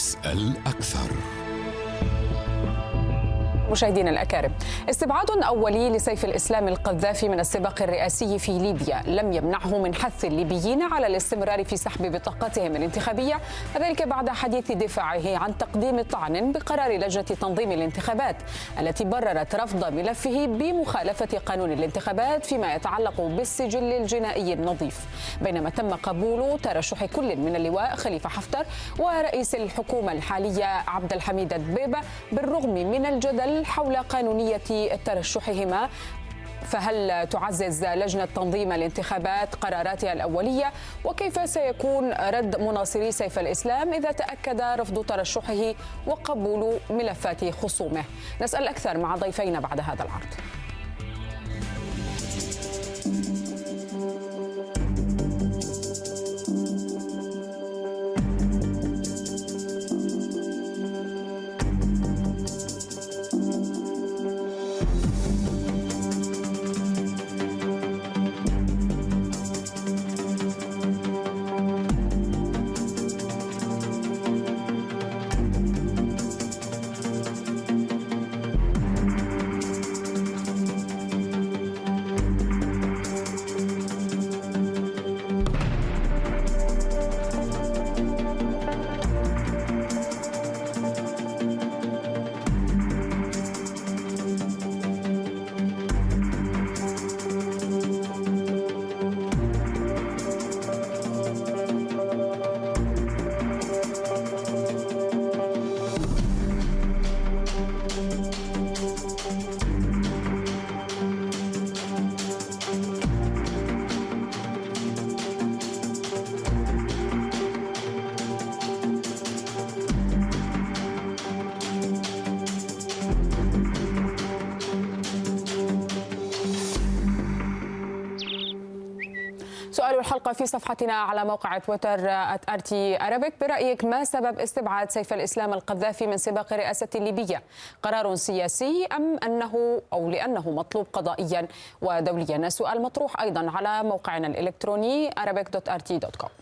اسأل أكثر. مشاهدينا الأكارم. استبعاد أولي لسيف الإسلام القذافي من السباق الرئاسي في ليبيا لم يمنعه من حث الليبيين على الاستمرار في سحب بطاقتهم الانتخابية ذلك بعد حديث دفاعه عن تقديم طعن بقرار لجنة تنظيم الانتخابات التي بررت رفض ملفه بمخالفة قانون الانتخابات فيما يتعلق بالسجل الجنائي النظيف. بينما تم قبول ترشح كل من اللواء خليفة حفتر ورئيس الحكومة الحالية عبد الحميد الدبيبة بالرغم من الجدل حول قانونية ترشحهما فهل تعزز لجنة تنظيم الانتخابات قراراتها الأولية؟ وكيف سيكون رد مناصري سيف الإسلام إذا تأكد رفض ترشحه وقبول ملفات خصومه؟ نسأل أكثر مع ضيفينا بعد هذا العرض. الحلقة في صفحتنا على موقع تويتر @RT Arabic برأيك ما سبب استبعاد سيف الإسلام القذافي من سباق الرئاسة الليبية؟ قرار سياسي أم أنه أو لأنه مطلوب قضائيا ودوليا؟ السؤال مطروح أيضا على موقعنا الإلكتروني arabic.rt.com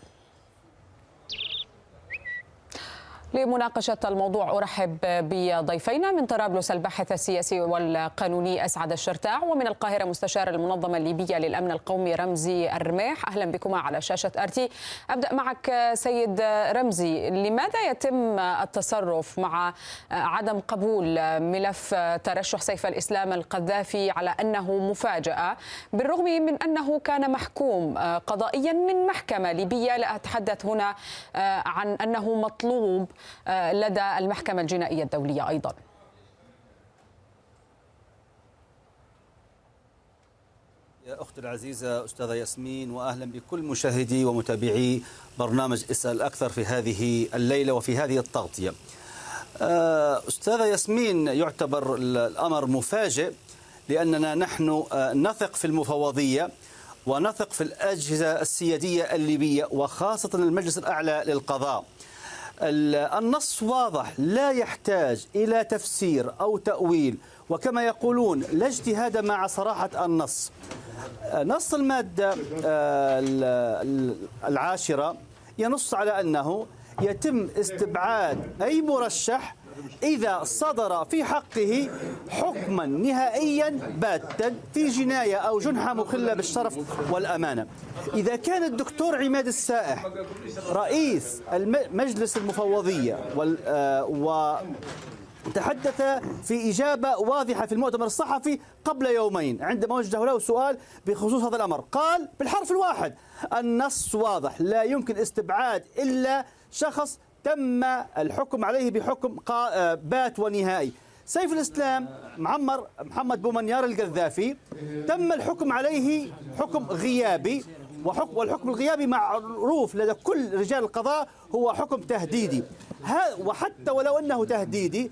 لمناقشة الموضوع أرحب بضيفينا من طرابلس الباحث السياسي والقانوني أسعد الشرتاع ومن القاهرة مستشار المنظمة الليبية للأمن القومي رمزي الرميح. أهلا بكما على شاشة أرتي. أبدأ معك سيد رمزي لماذا يتم التصرف مع عدم قبول ملف ترشح سيف الإسلام القذافي على أنه مفاجأة بالرغم من أنه كان محكوم قضائيا من محكمة ليبية؟ لا أتحدث هنا عن أنه مطلوب لدى المحكمة الجنائية الدولية أيضا. يا أختي العزيزة أستاذة ياسمين وأهلا بكل مشاهدي ومتابعي برنامج إسأل أكثر في هذه الليلة وفي هذه التغطية. أستاذة ياسمين يعتبر الأمر مفاجئ لأننا نحن نثق في المفوضية ونثق في الأجهزة السيادية الليبية وخاصة المجلس الأعلى للقضاء. النص واضح لا يحتاج إلى تفسير أو تأويل. وكما يقولون لا اجتهاد مع صراحة النص. نص المادة العاشرة ينص على أنه يتم استبعاد أي مرشح إذا صدر في حقه حكما نهائيا باتا في جناية أو جنحة مخلة بالشرف والأمانة. إذا كان الدكتور عماد السائح رئيس مجلس المفوضية و تحدث في إجابة واضحة في المؤتمر الصحفي قبل يومين عندما وجه له سؤال بخصوص هذا الأمر. قال بالحرف الواحد النص واضح لا يمكن استبعاد إلا شخص تم الحكم عليه بحكم بات ونهائي. سيف الإسلام معمر محمد بومنيار القذافي تم الحكم عليه حكم غيابي وحكم والحكم الغيابي معروف لدى كل رجال القضاء هو حكم تهديدي. وحتى ولو أنه تهديدي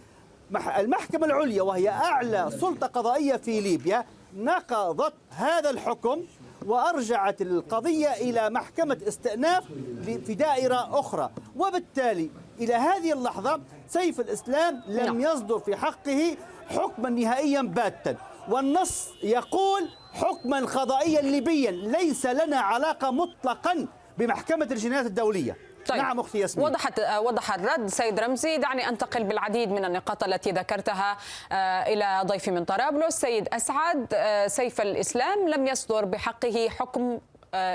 المحكمة العليا وهي أعلى سلطة قضائية في ليبيا نقضت هذا الحكم وأرجعت القضية إلى محكمة استئناف في دائرة أخرى. وبالتالي إلى هذه اللحظة سيف الإسلام لم يصدر في حقه حكما نهائيا باتا. والنص يقول حكما قضائيا ليبيا ليس لنا علاقة مطلقا بمحكمة الجنايات الدولية. طيب. نعم أختي ياسمين. وضحت وضح الرد سيد رمزي. دعني أنتقل بالعديد من النقاط التي ذكرتها إلى ضيفي من طرابلس سيد أسعد. سيف الإسلام لم يصدر بحقه حكم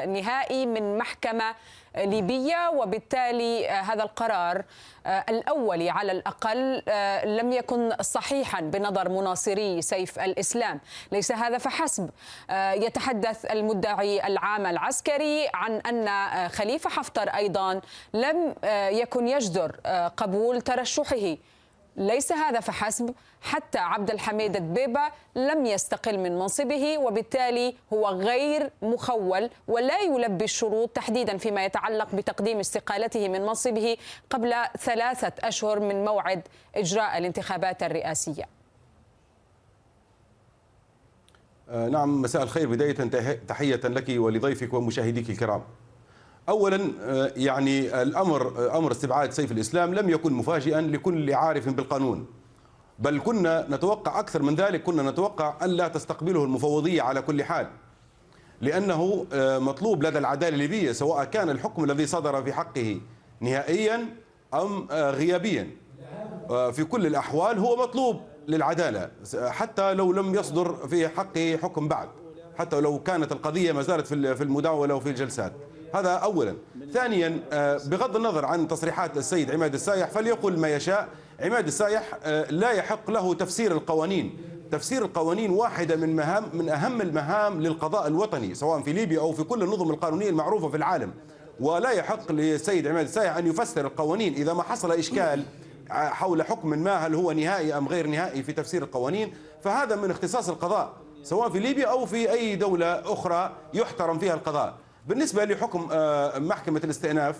نهائي من محكمة ليبية وبالتالي آه، هذا القرار آه، الأولي على الأقل آه، لم يكن صحيحا بنظر مناصري سيف الإسلام. ليس هذا فحسب. يتحدث المدعي العام العسكري عن أن خليفة حفتر أيضا لم يكن يجدر قبول ترشحه. ليس هذا فحسب. حتى عبد الحميد الدبيبة لم يستقل من منصبه وبالتالي هو غير مخول ولا يلبي الشروط تحديدا فيما يتعلق بتقديم استقالته من منصبه قبل ثلاثة أشهر من موعد إجراء الانتخابات الرئاسية. آه، نعم مساء الخير. بداية تحية لك ولضيفك ومشاهديك الكرام. اولا آه، يعني الأمر آه، أمر استبعاد سيف الإسلام لم يكن مفاجئا لكل عارف بالقانون. بل كنا نتوقع أكثر من ذلك كنا نتوقع أن لا تستقبله المفوضية على كل حال. لأنه آه، مطلوب لدى العدالة الليبية سواء كان الحكم الذي صدر في حقه نهائيا أم غيابيا. في كل الأحوال هو مطلوب للعدالة حتى لو لم يصدر في حقه حكم بعد حتى لو كانت القضية ما زالت في المداولة وفي الجلسات. هذا أولا. ثانيا آه، بغض النظر عن تصريحات السيد عماد السايح فليقل ما يشاء. عماد السايح آه، لا يحق له تفسير القوانين. تفسير القوانين واحدة من مهام من أهم المهام للقضاء الوطني سواء في ليبيا أو في كل النظم القانونية المعروفة في العالم. ولا يحق للسيد عماد السايح أن يفسر القوانين إذا ما حصل إشكال حول حكم ما هل هو نهائي أم غير نهائي في تفسير القوانين. فهذا من اختصاص القضاء سواء في ليبيا أو في أي دولة أخرى يحترم فيها القضاء. بالنسبة لحكم آه، محكمة الاستئناف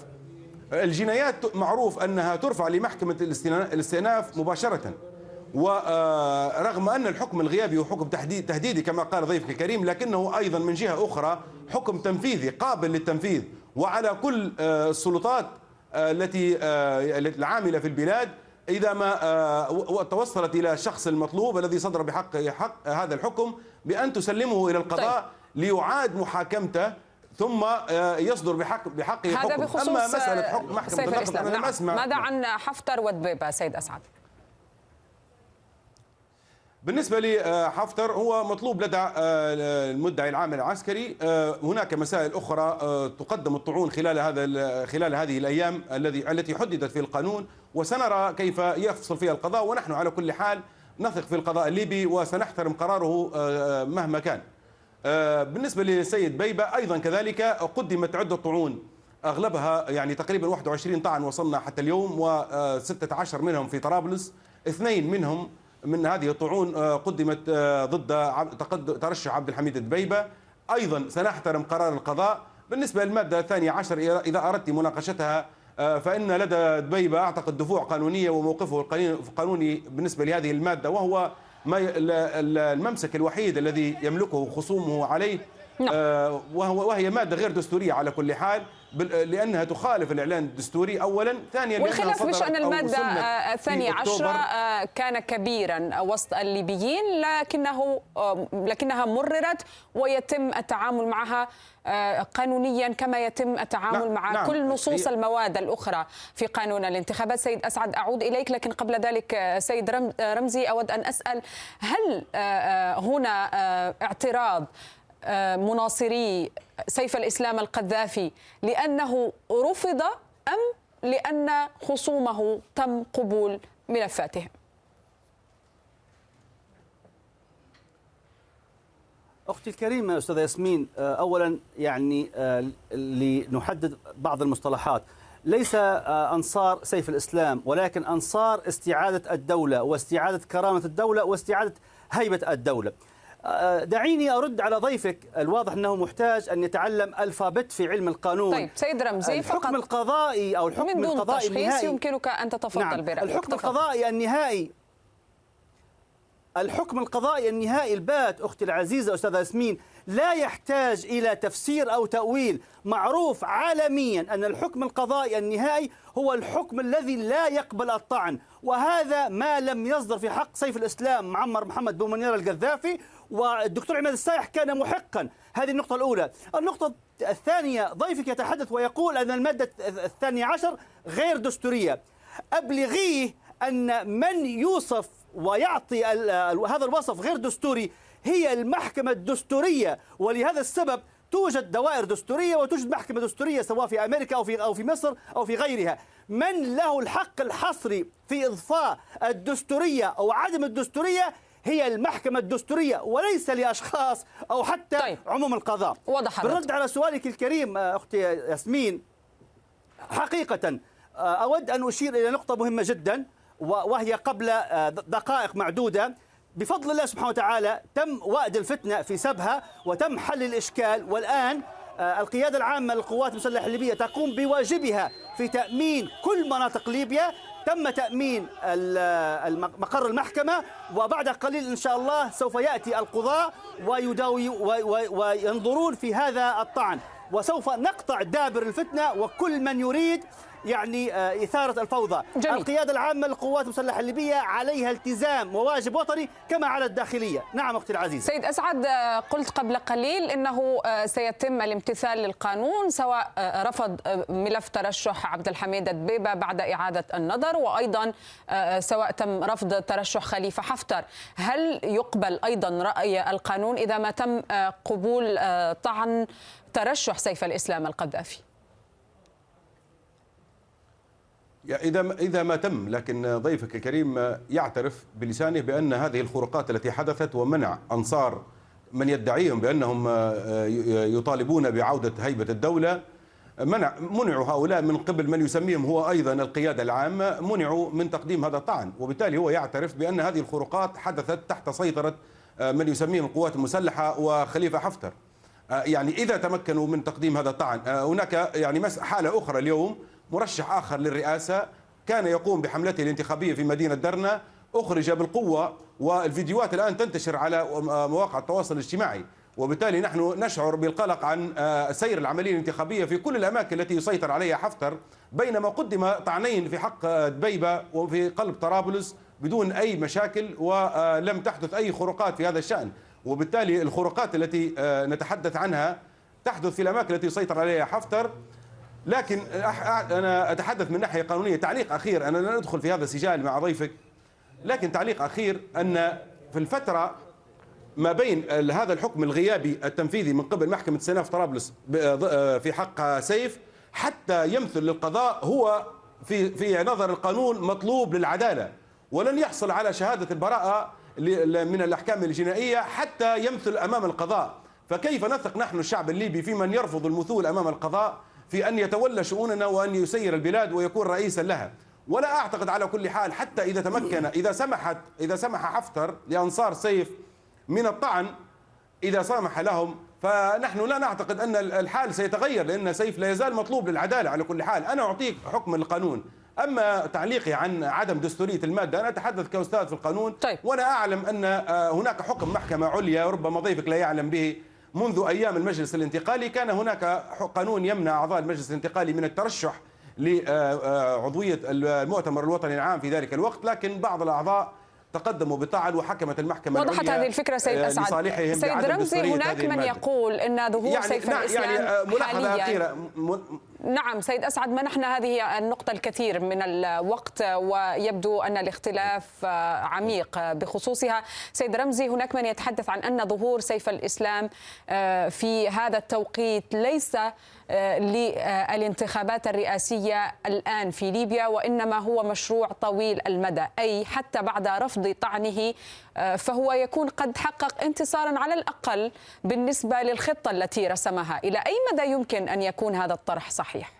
الجنايات معروف أنها ترفع لمحكمة الاستئناف مباشرة ورغم أن الحكم الغيابي هو حكم تهديدي كما قال ضيفك الكريم لكنه أيضا من جهة أخرى حكم تنفيذي قابل للتنفيذ وعلى كل آه، السلطات آه، التي العاملة في البلاد إذا ما توصلت إلى الشخص المطلوب الذي صدر بحق حق هذا الحكم بأن تسلمه إلى القضاء طيب. ليعاد محاكمته ثم آه، يصدر بحق بحقه هذا حكم بخصوص أما مسألة حكم محكمة النقد أنا لم أسمع. ماذا عن حفتر ودبيبه سيد أسعد؟ بالنسبة لحفتر هو مطلوب لدى آه، المدعي العام العسكري. آه، هناك مسائل أخرى تقدم الطعون خلال هذا خلال هذه الأيام الذي التي حددت في القانون وسنرى كيف يفصل فيها القضاء ونحن على كل حال نثق في القضاء الليبي وسنحترم قراره مهما كان. آه، بالنسبة للسيد بيبة أيضا كذلك قدمت عدة طعون. أغلبها يعني تقريبا 21 طعن وصلنا حتى اليوم و16 منهم في طرابلس. اثنين منهم من هذه الطعون آه، قدمت آه، ضد ترشح عبد الحميد الدبيبة أيضا سنحترم قرار القضاء. بالنسبة للمادة الثانية عشر إذا أردت مناقشتها فإن لدى دبيبة أعتقد دفوع قانونية وموقفه القانوني بالنسبة لهذه المادة وهو ما الممسك الوحيد الذي يملكه خصومه عليه نعم. آه، وهي مادة غير دستورية على كل حال لأنها تخالف الإعلان الدستوري اولا ثانيا والخلاف مش أن المادة الثانية عشرة آه، كان كبيرا وسط الليبيين لكنه لكنها مررت ويتم التعامل معها آه، قانونيا كما يتم التعامل نعم مع نعم. كل نصوص المواد الأخرى في قانون الانتخابات. سيد أسعد أعود إليك لكن قبل ذلك آه، سيد رمزي أود أن أسأل هل هنا اعتراض مناصري سيف الإسلام القذافي لأنه رفض أم لأن خصومه تم قبول ملفاتهم؟ أختي الكريمة أستاذة ياسمين آه، اولا يعني آه، لنحدد بعض المصطلحات. ليس آه، أنصار سيف الإسلام ولكن أنصار استعادة الدولة واستعادة كرامة الدولة واستعادة هيبة الدولة. دعيني أرد على ضيفك الواضح أنه محتاج أن يتعلم ألفابت في علم القانون. طيب سيد رمزي الحكم فقط القضائي أو الحكم من دون القضائي النهائي. يمكنك أن تتفضل نعم. برأيك. الحكم تفضل. القضائي النهائي. الحكم القضائي النهائي البات أختي العزيزة أستاذة ياسمين لا يحتاج إلى تفسير أو تأويل. معروف عالميا أن الحكم القضائي النهائي هو الحكم الذي لا يقبل الطعن. وهذا ما لم يصدر في حق سيف الإسلام معمر محمد بن منير القذافي والدكتور عماد السايح كان محقا. هذه النقطة الأولى. النقطة الثانية ضيفك يتحدث ويقول أن المادة الثانية عشر غير دستورية. أبلغيه أن من يوصف ويعطي هذا الوصف غير دستوري هي المحكمة الدستورية. ولهذا السبب توجد دوائر دستورية وتوجد محكمة دستورية سواء في أمريكا أو في أو في مصر أو في غيرها. من له الحق الحصري في إضفاء الدستورية أو عدم الدستورية هي المحكمة الدستورية وليس لأشخاص أو حتى طيب. عموم القضاء. وضح بالرد على سؤالك الكريم أختي ياسمين حقيقة أود أن أشير إلى نقطة مهمة جدا وهي قبل دقائق معدودة. بفضل الله سبحانه وتعالى تم وأد الفتنة في سبها وتم حل الإشكال والآن آه، القيادة العامة للقوات المسلحة الليبية تقوم بواجبها في تأمين كل مناطق ليبيا. تم تأمين مقر المحكمة وبعد قليل إن شاء الله سوف يأتي القضاء ويداوي وينظرون في هذا الطعن. وسوف نقطع دابر الفتنة وكل من يريد يعني آه، إثارة الفوضى. جميل. القيادة العامة للقوات المسلحة الليبية عليها التزام وواجب وطني كما على الداخلية. نعم أختي العزيزة. سيد أسعد آه، قلت قبل قليل أنه آه، سيتم الامتثال للقانون سواء رفض ملف ترشح عبد الحميد الدبيبة بعد إعادة النظر وأيضا سواء تم رفض ترشح خليفة حفتر. هل يقبل أيضا رأي القانون إذا ما تم قبول طعن ترشح سيف الإسلام القذافي؟ إذا إذا ما تم لكن ضيفك الكريم يعترف بلسانه بأن هذه الخروقات التي حدثت ومنع أنصار من يدعيهم بأنهم يطالبون بعودة هيبة الدولة. منع منعوا هؤلاء من قبل من يسميهم هو أيضا القيادة العامة منعوا من تقديم هذا الطعن. وبالتالي هو يعترف بأن هذه الخروقات حدثت تحت سيطرة من يسميهم القوات المسلحة وخليفة حفتر. يعني إذا تمكنوا من تقديم هذا الطعن هناك يعني حالة أخرى اليوم مرشح آخر للرئاسة كان يقوم بحملته الانتخابية في مدينة درنا أخرج بالقوة والفيديوهات الآن تنتشر على مواقع التواصل الاجتماعي. وبالتالي نحن نشعر بالقلق عن آه، سير العملية الانتخابية في كل الأماكن التي يسيطر عليها حفتر بينما قدم طعنين في حق دبيبة وفي قلب طرابلس بدون أي مشاكل ولم تحدث أي خروقات في هذا الشأن. وبالتالي الخروقات التي آه، نتحدث عنها تحدث في الأماكن التي يسيطر عليها حفتر. لكن أنا أتحدث من ناحية قانونية. تعليق أخير أنا لا أدخل في هذا السجال مع ضيفك لكن تعليق أخير أن في الفترة ما بين هذا الحكم الغيابي التنفيذي من قبل محكمة سيناء في طرابلس في حق سيف حتى يمثل للقضاء هو في في نظر القانون مطلوب للعدالة. ولن يحصل على شهادة البراءة من الأحكام الجنائية حتى يمثل أمام القضاء. فكيف نثق نحن الشعب الليبي في من يرفض المثول أمام القضاء؟ في أن يتولى شؤوننا وأن يسير البلاد ويكون رئيسا لها. ولا أعتقد على كل حال حتى إذا تمكن إذا سمحت إذا سمح حفتر لأنصار سيف من الطعن إذا سمح لهم فنحن لا نعتقد أن الحال سيتغير لأن سيف لا يزال مطلوب للعدالة على كل حال. أنا أعطيك حكم القانون. أما تعليقي عن عدم دستورية المادة أنا أتحدث كأستاذ في القانون. طيب. وأنا أعلم أن هناك حكم محكمة عليا ربما ضيفك لا يعلم به. منذ أيام المجلس الانتقالي كان هناك قانون يمنع أعضاء المجلس الانتقالي من الترشح لعضوية المؤتمر الوطني العام في ذلك الوقت لكن بعض الأعضاء تقدموا بطعن وحكمت المحكمة وضحت هذه الفكرة سيد آه، أسعد. سيد رمزي هناك من يقول أن ظهور يعني سيف يعني الإسلام يعني ملاحظة أخيرة نعم سيد أسعد منحنا هذه النقطة الكثير من الوقت ويبدو أن الاختلاف عميق بخصوصها. سيد رمزي هناك من يتحدث عن أن ظهور سيف الإسلام آه، في هذا التوقيت ليس آه، للانتخابات الرئاسية الآن في ليبيا وإنما هو مشروع طويل المدى أي حتى بعد رفض طعنه فهو يكون قد حقق انتصارا على الأقل بالنسبة للخطة التي رسمها إلى أي مدى يمكن أن يكون هذا الطرح صحيح؟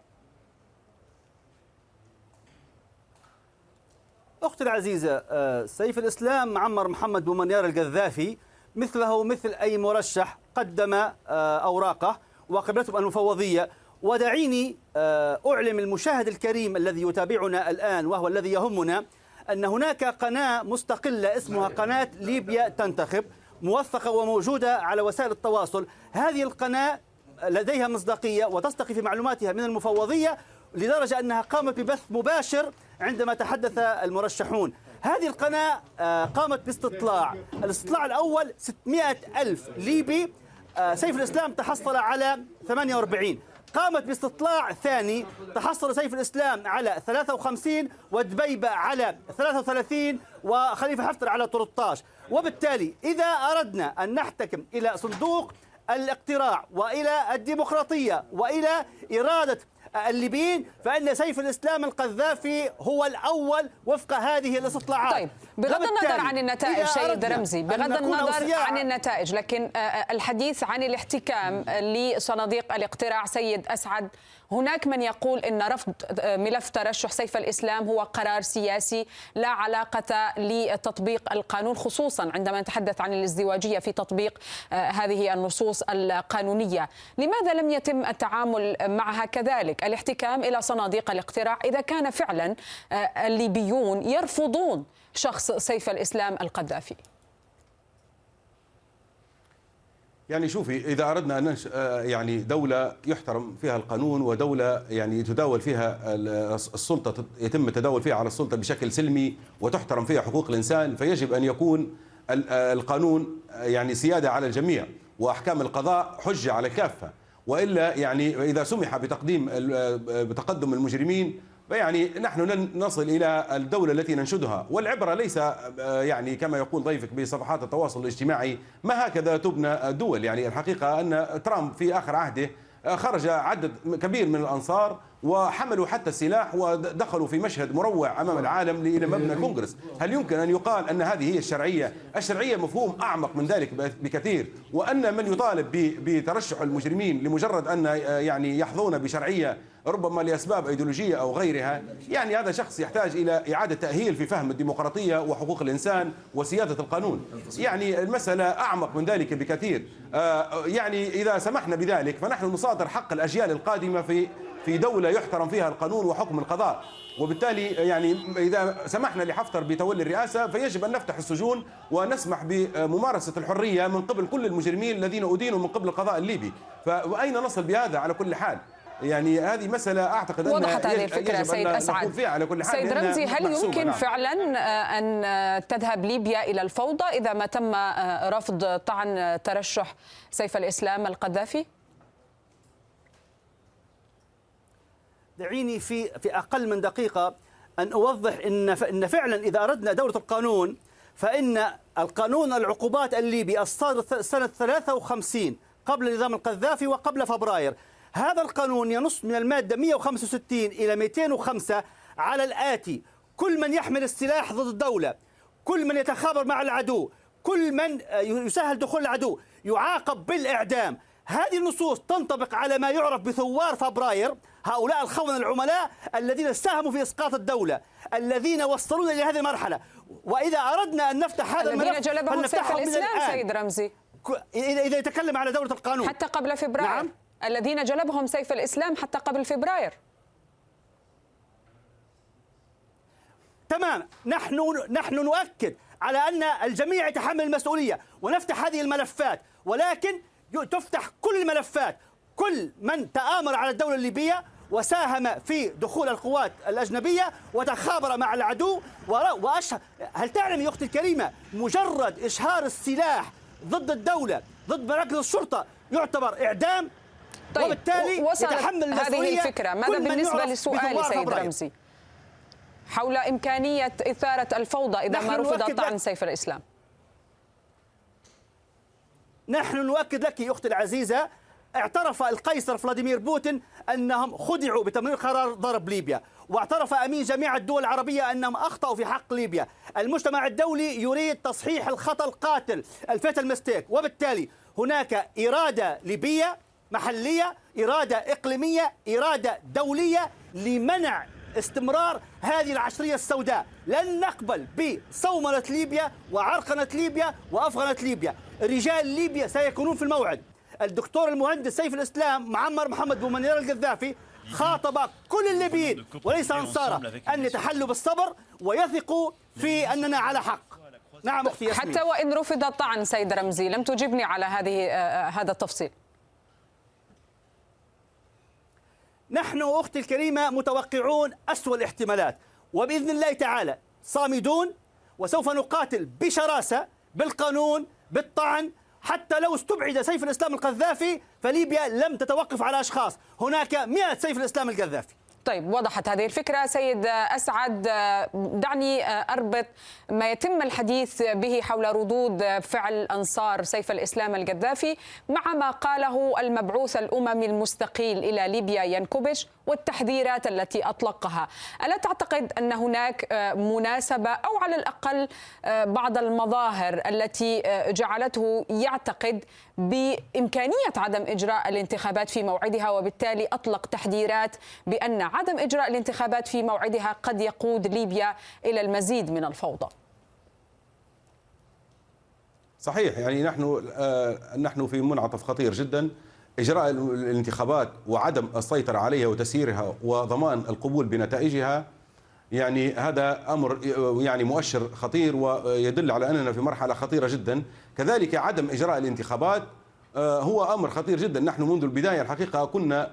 أختي العزيزة آه، سيف الإسلام معمر محمد بومنيار القذافي مثله مثل أي مرشح قدم أوراقه وقبلتهم المفوضية ودعيني آه، أعلم المشاهد الكريم الذي يتابعنا الآن وهو الذي يهمنا أن هناك قناة مستقلة اسمها قناة ليبيا تنتخب موثقة وموجودة على وسائل التواصل. هذه القناة لديها مصداقية وتستقي في معلوماتها من المفوضية لدرجة أنها قامت ببث مباشر عندما تحدث المرشحون. هذه القناة آه، قامت باستطلاع. الاستطلاع الأول 600 ألف ليبي. آه، سيف الإسلام تحصل على 48 قامت باستطلاع ثاني تحصل سيف الإسلام على 53 ودبيبة على 33 وخليفة حفتر على 13 وبالتالي إذا أردنا أن نحتكم إلى صندوق الاقتراع وإلى الديمقراطية وإلى إرادة الليبيين فإن سيف الإسلام القذافي هو الأول وفق هذه الاستطلاعات. طيب بغض النظر عن النتائج سيد رمزي بغض النظر عن النتائج لكن آه، آه، الحديث عن الاحتكام لصناديق الاقتراع سيد أسعد هناك من يقول إن رفض آه، ملف ترشح سيف الإسلام هو قرار سياسي لا علاقة لتطبيق القانون خصوصا عندما نتحدث عن الازدواجية في تطبيق هذه النصوص القانونية. لماذا لم يتم التعامل معها كذلك؟ الاحتكام إلى صناديق الاقتراع. إذا كان فعلا الليبيون يرفضون شخص سيف الإسلام القذافي. يعني شوفي إذا أردنا أن آه، يعني دولة يحترم فيها القانون ودولة يعني يتداول فيها السلطة يتم التداول فيها على السلطة بشكل سلمي وتحترم فيها حقوق الإنسان فيجب أن يكون آه، القانون آه، يعني سيادة على الجميع وأحكام القضاء حجة على الكافة وإلا يعني إذا سمح بتقديم بتقدم المجرمين فيعني نحن لن نصل إلى الدولة التي ننشدها. والعبرة ليس آه، يعني كما يقول ضيفك بصفحات التواصل الاجتماعي ما هكذا تبنى الدول؟ يعني الحقيقة أن ترامب في آخر عهده آه، خرج عدد كبير من الأنصار وحملوا حتى السلاح ودخلوا في مشهد مروع أمام العالم إلى مبنى الكونغرس، هل يمكن أن يقال أن هذه هي الشرعية؟ الشرعية مفهوم أعمق من ذلك بكثير، وأن من يطالب بترشح المجرمين لمجرد أن يعني يحظون بشرعية ربما لأسباب أيديولوجية أو غيرها، يعني هذا شخص يحتاج إلى إعادة تأهيل في فهم الديمقراطية وحقوق الإنسان وسيادة القانون. يعني المسألة أعمق من ذلك بكثير، آه، يعني إذا سمحنا بذلك فنحن نصادر حق الأجيال القادمة في في دولة يحترم فيها القانون وحكم القضاء. وبالتالي يعني إذا سمحنا لحفتر بتولي الرئاسة فيجب أن نفتح السجون ونسمح بممارسة الحرية من قبل كل المجرمين الذين أدينوا من قبل القضاء الليبي. فأين نصل بهذا على كل حال؟ يعني هذه مسألة أعتقد أن وضحت هذه الفكرة سيد أسعد. فيها على كل حال سيد رمزي هل يمكن نعم. فعلا أن تذهب ليبيا إلى الفوضى إذا ما تم رفض طعن ترشح سيف الإسلام القذافي؟ دعيني في في أقل من دقيقة أن أوضح إن إن فعلا إذا أردنا دوله القانون فإن القانون العقوبات الليبي الصادر سنة 53 قبل نظام القذافي وقبل فبراير هذا القانون ينص من المادة 165 إلى 205 على الآتي. كل من يحمل السلاح ضد الدولة كل من يتخابر مع العدو كل من يسهل دخول العدو يعاقب بالإعدام. هذه النصوص تنطبق على ما يعرف بثوار فبراير هؤلاء الخونة العملاء الذين ساهموا في إسقاط الدولة الذين وصلونا إلى هذه المرحلة. وإذا أردنا أن نفتح هذا الملف الذين جلبهم سيف الإسلام سيد رمزي. إذا يتكلم على دولة القانون. حتى قبل فبراير. نعم. الذين جلبهم سيف الإسلام حتى قبل فبراير. تمام. نحن نحن نؤكد على أن الجميع يتحمل المسؤولية ونفتح هذه الملفات ولكن تفتح كل الملفات. كل من تآمر على الدولة الليبية وساهم في دخول القوات الأجنبية وتخابر مع العدو. وأشهر هل تعلم يا أختي الكريمة مجرد إشهار السلاح ضد الدولة ضد مراكز الشرطة يعتبر إعدام؟ طيب وبالتالي يتحمل هذه الفكرة. ماذا بالنسبة لسؤالي سيد رمزي؟ حول إمكانية إثارة الفوضى إذا ما رفض طعن سيف الإسلام. نحن نؤكد لك يا أختي العزيزة اعترف القيصر فلاديمير بوتين أنهم خدعوا بتمرير قرار ضرب ليبيا واعترف أمين جميع الدول العربية أنهم أخطأوا في حق ليبيا. المجتمع الدولي يريد تصحيح الخطأ القاتل ال fatal mistake وبالتالي هناك إرادة ليبية محلية إرادة إقليمية إرادة دولية لمنع استمرار هذه العشرية السوداء. لن نقبل بصومنة ليبيا وعرقنة ليبيا وأفغنة ليبيا. رجال ليبيا سيكونون في الموعد. الدكتور المهندس سيف الإسلام معمر محمد بومنير القذافي خاطب كل الليبيين وليس أنصاره أن يتحلوا بالصبر ويثقوا في أننا على حق نعم ياسمين. حتى وإن رفض الطعن سيد رمزي لم تجبني على هذه آه، آه، هذا التفصيل نحن أختي الكريمة متوقعون أسوأ الاحتمالات وبإذن الله تعالى صامدون وسوف نقاتل بشراسة بالقانون بالطعن حتى لو استبعد سيف الإسلام القذافي فليبيا لم تتوقف على أشخاص. هناك مئة سيف الإسلام القذافي. طيب وضحت هذه الفكرة. سيد أسعد دعني أربط ما يتم الحديث به حول ردود فعل أنصار سيف الإسلام القذافي مع ما قاله المبعوث الأممي المستقيل إلى ليبيا ينكوبش والتحذيرات التي أطلقها. ألا تعتقد أن هناك مناسبة أو على الأقل بعض المظاهر التي جعلته يعتقد بإمكانية عدم إجراء الانتخابات في موعدها وبالتالي أطلق تحذيرات بأن عدم إجراء الانتخابات في موعدها قد يقود ليبيا إلى المزيد من الفوضى. صحيح يعني نحن آه نحن في منعطف خطير جدا. إجراء الانتخابات وعدم السيطرة عليها وتسييرها وضمان القبول بنتائجها يعني هذا أمر يعني مؤشر خطير ويدل على أننا في مرحلة خطيرة جدا. كذلك عدم إجراء الانتخابات هو أمر خطير جدا. نحن منذ البداية الحقيقة كنا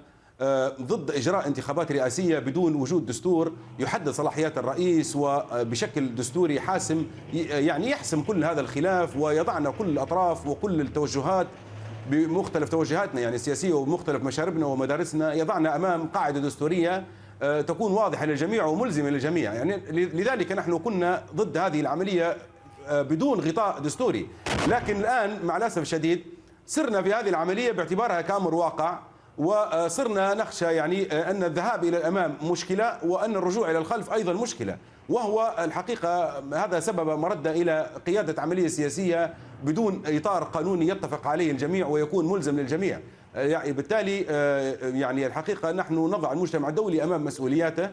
ضد إجراء انتخابات رئاسية بدون وجود دستور يحدد صلاحيات الرئيس وبشكل دستوري حاسم يعني يحسم كل هذا الخلاف ويضعنا كل الأطراف وكل التوجهات بمختلف توجهاتنا يعني السياسيه ومختلف مشاربنا ومدارسنا. يضعنا أمام قاعدة دستورية تكون واضحة للجميع وملزمه للجميع. يعني لذلك نحن كنا ضد هذه العملية بدون غطاء دستوري. لكن الآن مع الأسف الشديد سرنا في هذه العملية باعتبارها كأمر واقع وصرنا نخشى يعني أن الذهاب إلى الأمام مشكلة وأن الرجوع إلى الخلف أيضا مشكلة. وهو الحقيقة هذا سبب مرده إلى قيادة عملية سياسية بدون إطار قانوني يتفق عليه الجميع ويكون ملزم للجميع. يعني بالتالي يعني الحقيقة نحن نضع المجتمع الدولي أمام مسؤولياته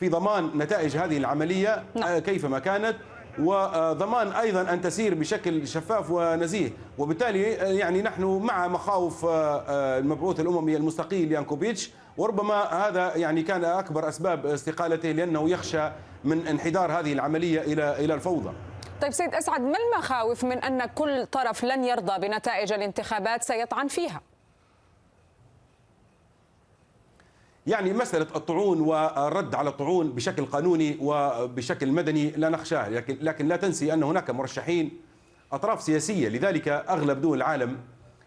في ضمان نتائج هذه العملية كيفما كانت وضمان أيضا أن تسير بشكل شفاف ونزيه. وبالتالي يعني نحن مع مخاوف المبعوث الأممي المستقيل يانكوفيتش وربما هذا يعني كان أكبر أسباب استقالته لأنه يخشى من انحدار هذه العملية إلى إلى الفوضى. طيب سيد أسعد ما المخاوف من أن كل طرف لن يرضى بنتائج الانتخابات سيطعن فيها؟ يعني مسألة الطعون والرد على الطعون بشكل قانوني وبشكل مدني لا نخشاه لكن, لكن لا تنسي أن هناك مرشحين أطراف سياسية لذلك أغلب دول العالم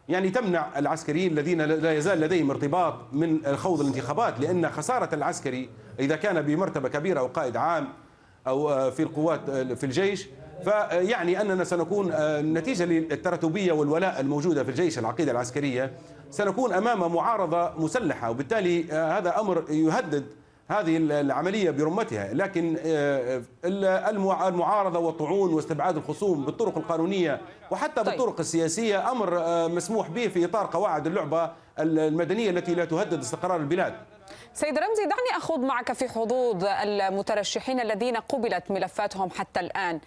يعني تمنع العسكريين الذين لا يزال لديهم ارتباط من خوض الانتخابات لأن خسارة العسكري إذا كان بمرتبة كبيرة أو قائد عام أو في القوات في الجيش فيعني أننا سنكون نتيجة للتراتبية والولاء الموجودة في الجيش العقيدة العسكرية. سنكون أمام معارضة مسلحة وبالتالي هذا أمر يهدد هذه العملية برمتها. لكن المعارضة والطعون واستبعاد الخصوم بالطرق القانونية وحتى بالطرق السياسية أمر مسموح به في إطار قواعد اللعبة المدنية التي لا تهدد استقرار البلاد. سيد رمزي دعني أخوض معك في حظوظ المترشحين الذين قبلت ملفاتهم حتى الآن.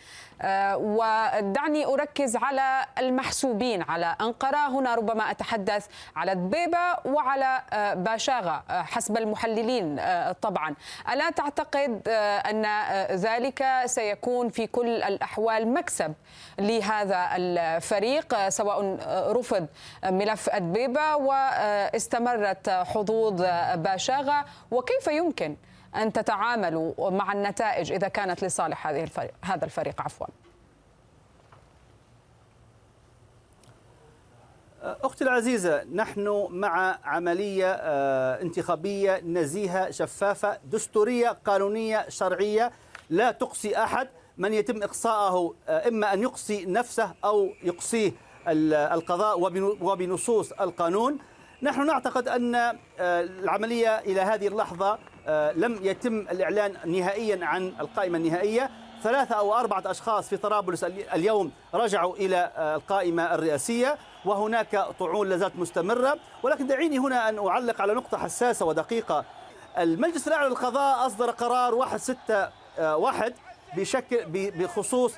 ودعني أركز على المحسوبين على أنقرة. هنا ربما أتحدث على دبيبة وعلى باشاغة حسب المحللين طبعا. ألا تعتقد أن ذلك سيكون في كل الأحوال مكسب لهذا الفريق سواء رفض ملف أدبيبة واستمرت حظوظ باشاغة؟ وكيف يمكن أن تتعاملوا مع النتائج إذا كانت لصالح هذه الفريق هذا الفريق عفوا. أختي العزيزة نحن مع عملية انتخابية نزيهة شفافة دستورية قانونية شرعية. لا تقصي أحد. من يتم إقصاءه إما أن يقصي نفسه أو يقصيه القضاء وبنصوص القانون. نحن نعتقد أن العملية إلى هذه اللحظة لم يتم الإعلان نهائيا عن القائمة النهائية. ثلاثة أو أربعة أشخاص في طرابلس اليوم رجعوا إلى القائمة الرئاسية وهناك طعون لازالت مستمرة. ولكن دعيني هنا أن أعلق على نقطة حساسة ودقيقة. المجلس الأعلى للقضاء أصدر قرار واحد ستة واحد بشكل بخصوص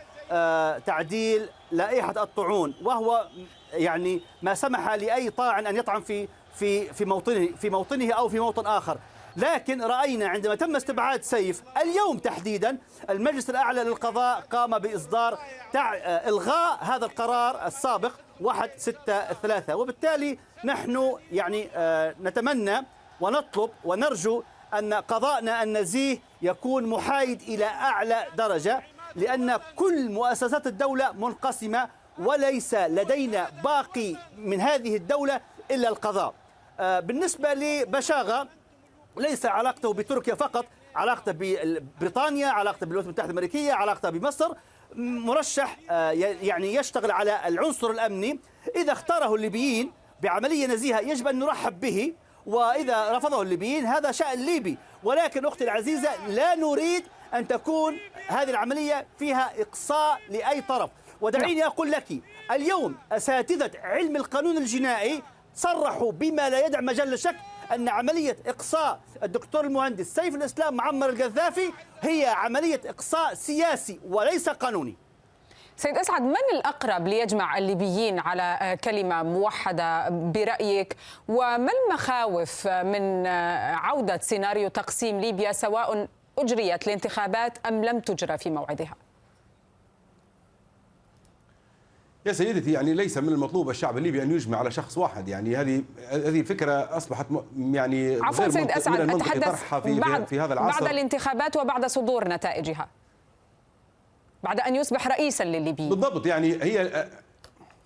تعديل لائحة الطعون. وهو يعني ما سمح لأي طاعن أن يطعن في في في موطنه في موطنه أو في موطن آخر. لكن رأينا عندما تم استبعاد سيف اليوم تحديدا المجلس الأعلى للقضاء قام بإصدار تع... إلغاء هذا القرار السابق واحد ستة ثلاثة. وبالتالي نحن يعني نتمنى ونطلب ونرجو أن قضاءنا النزيه يكون محايد إلى أعلى درجة لأن كل مؤسسات الدولة منقسمة وليس لدينا باقي من هذه الدولة إلا القضاء. آه، بالنسبة لبشاغة ليس علاقته بتركيا فقط علاقته ببريطانيا علاقته بالولايات المتحدة الأمريكية علاقته بمصر. مرشح آه، يعني يشتغل على العنصر الأمني. إذا اختاره الليبيين بعملية نزيهة يجب أن نرحب به وإذا رفضه الليبيين هذا شأن ليبي. ولكن أختي العزيزة لا نريد أن تكون هذه العملية فيها إقصاء لأي طرف. ودعيني أقول لك اليوم أساتذة علم القانون الجنائي صرحوا بما لا يدع مجال للشك أن عملية إقصاء الدكتور المهندس سيف الإسلام معمر القذافي هي عملية إقصاء سياسي وليس قانوني سيد أسعد من الأقرب ليجمع الليبيين على كلمة موحدة برأيك وما المخاوف من عودة سيناريو تقسيم ليبيا سواء أجريت الانتخابات أم لم تجرى في موعدها؟ يا سيدتي يعني ليس من المطلوب الشعب الليبي أن يجمع على شخص واحد. يعني هذه هذه فكرة أصبحت يعني عفوا سيد أسعد أتحدث في, بعد في هذا العصر. بعد الانتخابات وبعد صدور نتائجها. بعد أن يصبح رئيسا للليبيين بالضبط. يعني هي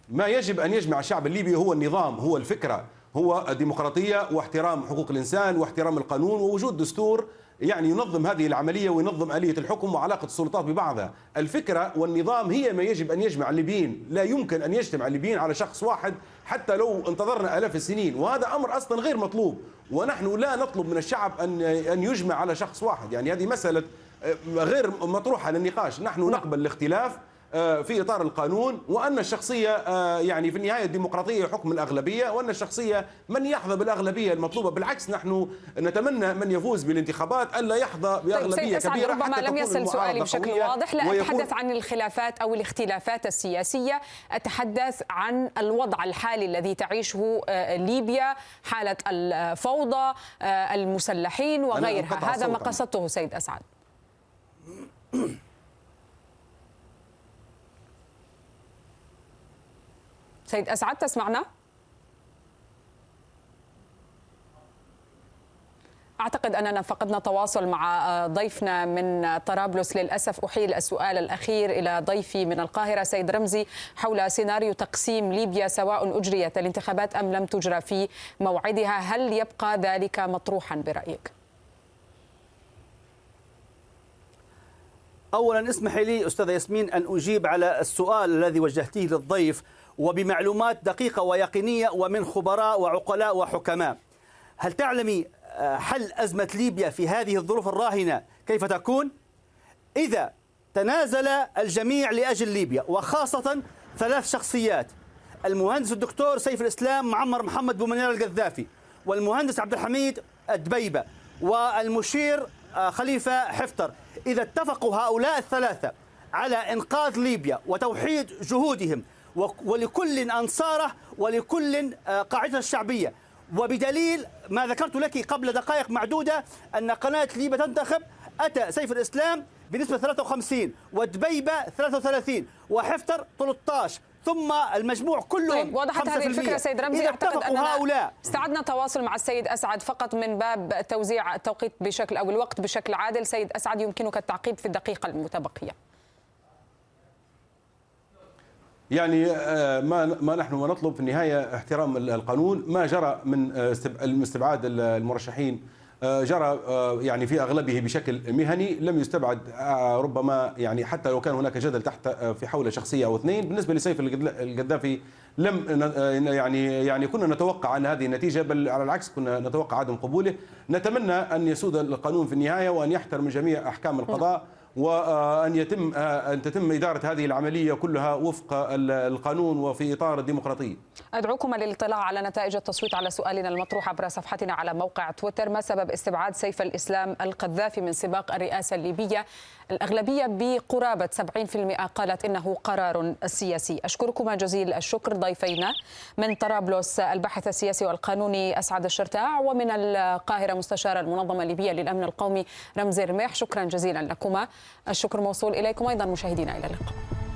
ما يجب أن يجمع الشعب الليبي هو النظام هو الفكرة هو الديمقراطية واحترام حقوق الإنسان واحترام القانون ووجود دستور يعني ينظم هذه العملية وينظم آلية الحكم وعلاقة السلطات ببعضها. الفكرة والنظام هي ما يجب أن يجمع الليبيين. لا يمكن أن يجتمع الليبيين على شخص واحد حتى لو انتظرنا آلاف السنين. وهذا أمر أصلا غير مطلوب. ونحن لا نطلب من الشعب أن أن يجمع على شخص واحد. يعني هذه مسألة آه، غير مطروحة للنقاش. نحن. نقبل الاختلاف. في إطار القانون وأن الشخصية آه، يعني في النهاية الديمقراطية حكم الأغلبية وأن الشخصية من يحظى بالأغلبية المطلوبة. بالعكس نحن نتمنى من يفوز بالانتخابات ألا يحظى طيب، بأغلبية طيب كبيرة ربما لم يصل سؤالي بشكل واضح لا أتحدث عن الخلافات أو الاختلافات السياسية. أتحدث عن الوضع الحالي الذي تعيشه آه، ليبيا حالة الفوضى المسلحين وغيرها. هذا ما قصدته سيد أسعد. سيد أسعد تسمعنا؟ أعتقد أننا فقدنا تواصل مع ضيفنا من طرابلس للأسف أحيل السؤال الأخير إلى ضيفي من القاهرة سيد رمزي حول سيناريو تقسيم ليبيا سواء أجريت الانتخابات أم لم تجرى في موعدها هل يبقى ذلك مطروحا برأيك؟ اولا اسمحي لي استاذه ياسمين أن أجيب على السؤال الذي وجهتيه للضيف وبمعلومات دقيقة ويقينية ومن خبراء وعقلاء وحكماء. هل تعلمي آه، حل أزمة ليبيا في هذه الظروف الراهنة كيف تكون؟ إذا تنازل الجميع لأجل ليبيا وخاصة ثلاث شخصيات. المهندس الدكتور سيف الإسلام معمر محمد بومنير القذافي والمهندس عبد الحميد الدبيبة والمشير آه، خليفة حفتر. إذا اتفقوا هؤلاء الثلاثة على إنقاذ ليبيا وتوحيد جهودهم ولكل أنصارة ولكل آه، قاعدة الشعبية وبدليل ما ذكرت لك قبل دقائق معدودة أن قناة ليبة تنتخب أتى سيف الإسلام بنسبة 53 ودبيبة 33 وحفتر 13 ثم المجموع كله طيب وضحت هذه الفكرة سيد رمزي. أعتقد أننا هؤلاء. استعدنا تواصل مع السيد أسعد فقط من باب توزيع التوقيت بشكل أو الوقت بشكل عادل. سيد أسعد يمكنك التعقيب في الدقيقة المتبقية. يعني آه، ما ما نحن نطلب في النهاية احترام القانون. ما جرى من آه، استبعاد المرشحين آه، جرى يعني في أغلبه بشكل مهني لم يستبعد ربما يعني حتى لو كان هناك جدل تحت في حول شخصية أو اثنين. بالنسبة لسيف القذافي لم يعني يعني كنا نتوقع ان هذه النتيجة بل على العكس كنا نتوقع عدم قبوله. نتمنى أن يسود القانون في النهاية وأن يحترم جميع أحكام القضاء. وأن يتم أن تتم إدارة هذه العملية كلها وفق القانون وفي إطار الديمقراطية. أدعوكم للاطلاع على نتائج التصويت على سؤالنا المطروح عبر صفحتنا على موقع تويتر. ما سبب استبعاد سيف الإسلام القذافي من سباق الرئاسة الليبية؟ الأغلبية بقرابة 70% قالت إنه قرار سياسي. أشكركما جزيل الشكر ضيفينا من طرابلس الباحث السياسي والقانوني أسعد الشرتاع ومن القاهرة مستشار المنظمة الليبية للأمن القومي رمزي رميح شكرا جزيلا لكما. الشكر موصول إليكم أيضا مشاهدينا إلى اللقاء.